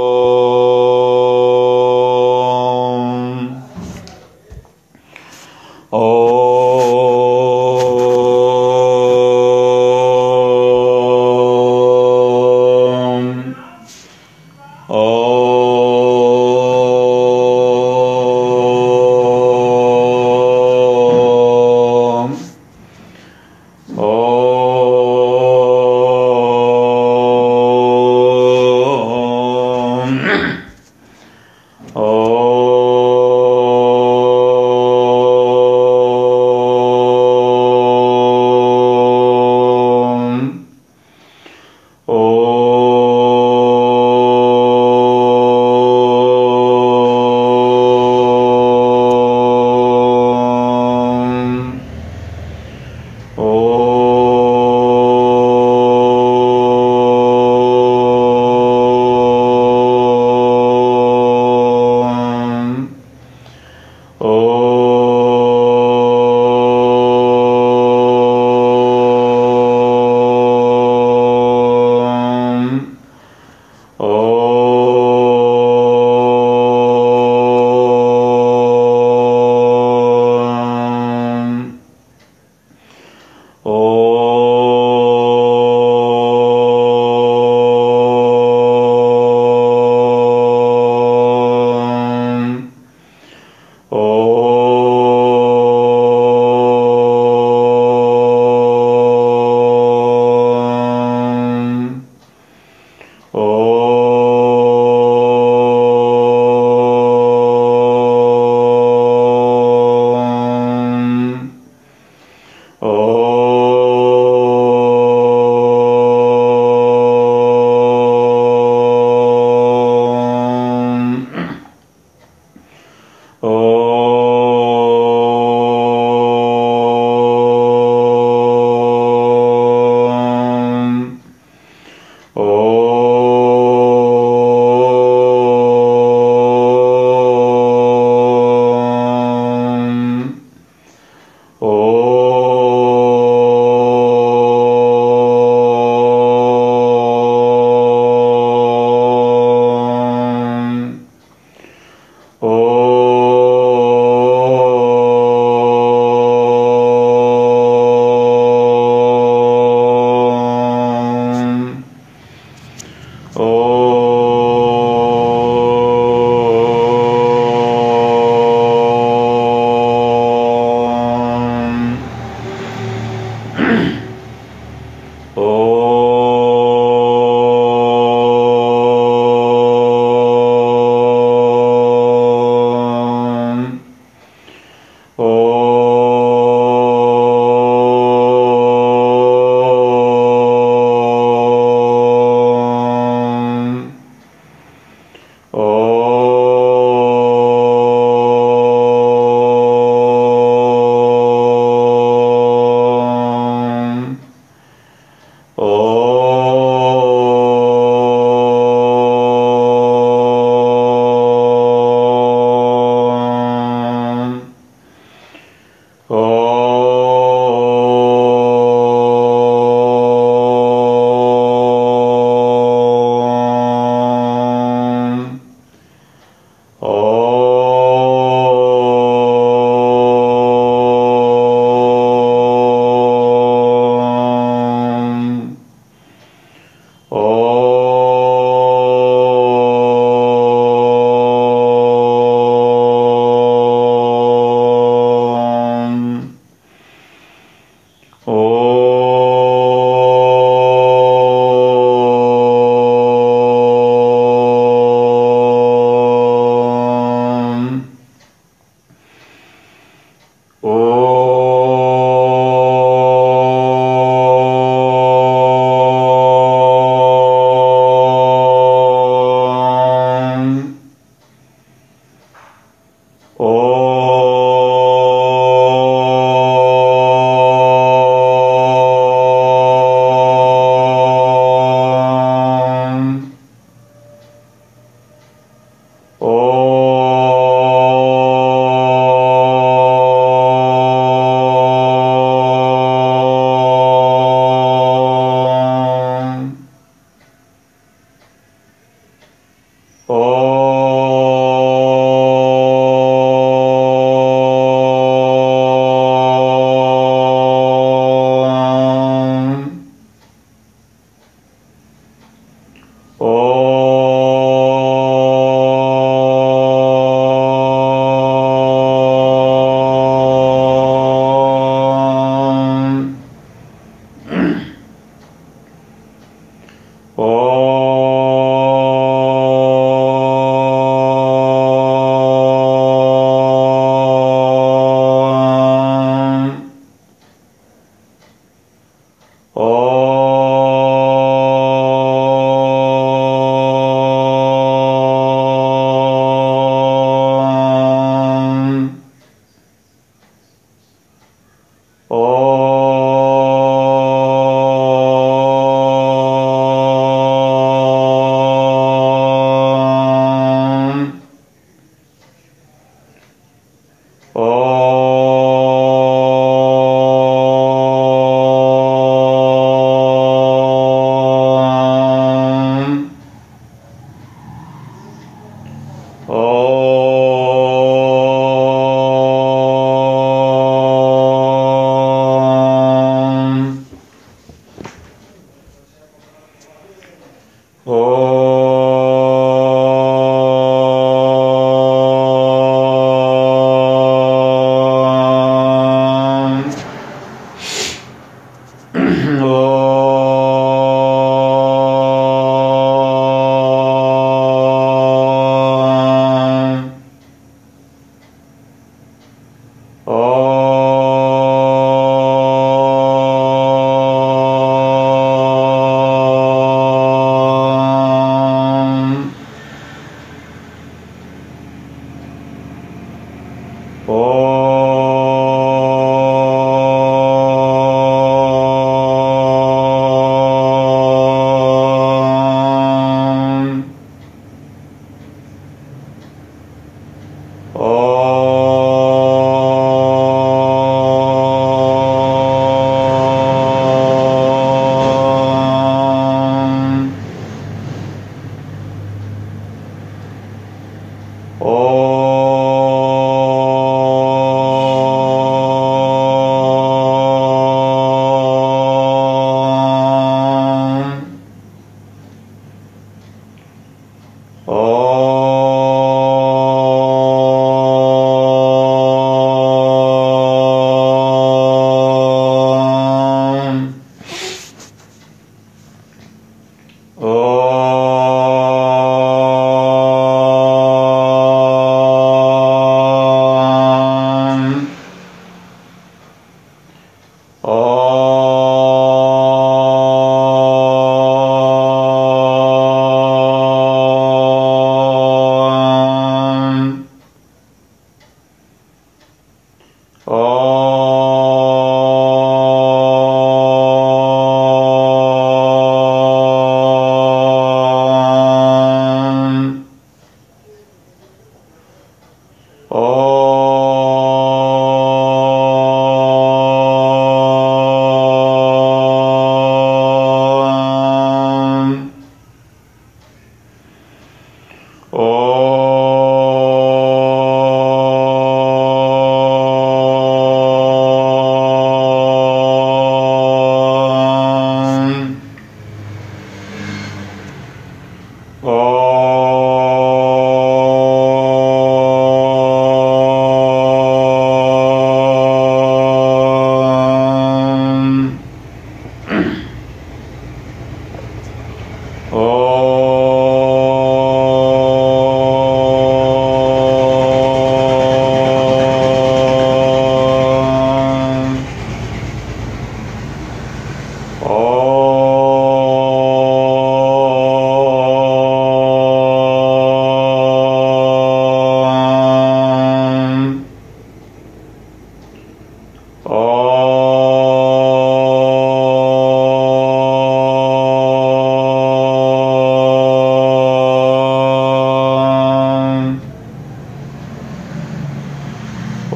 Oh. Oh. 어...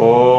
Oh.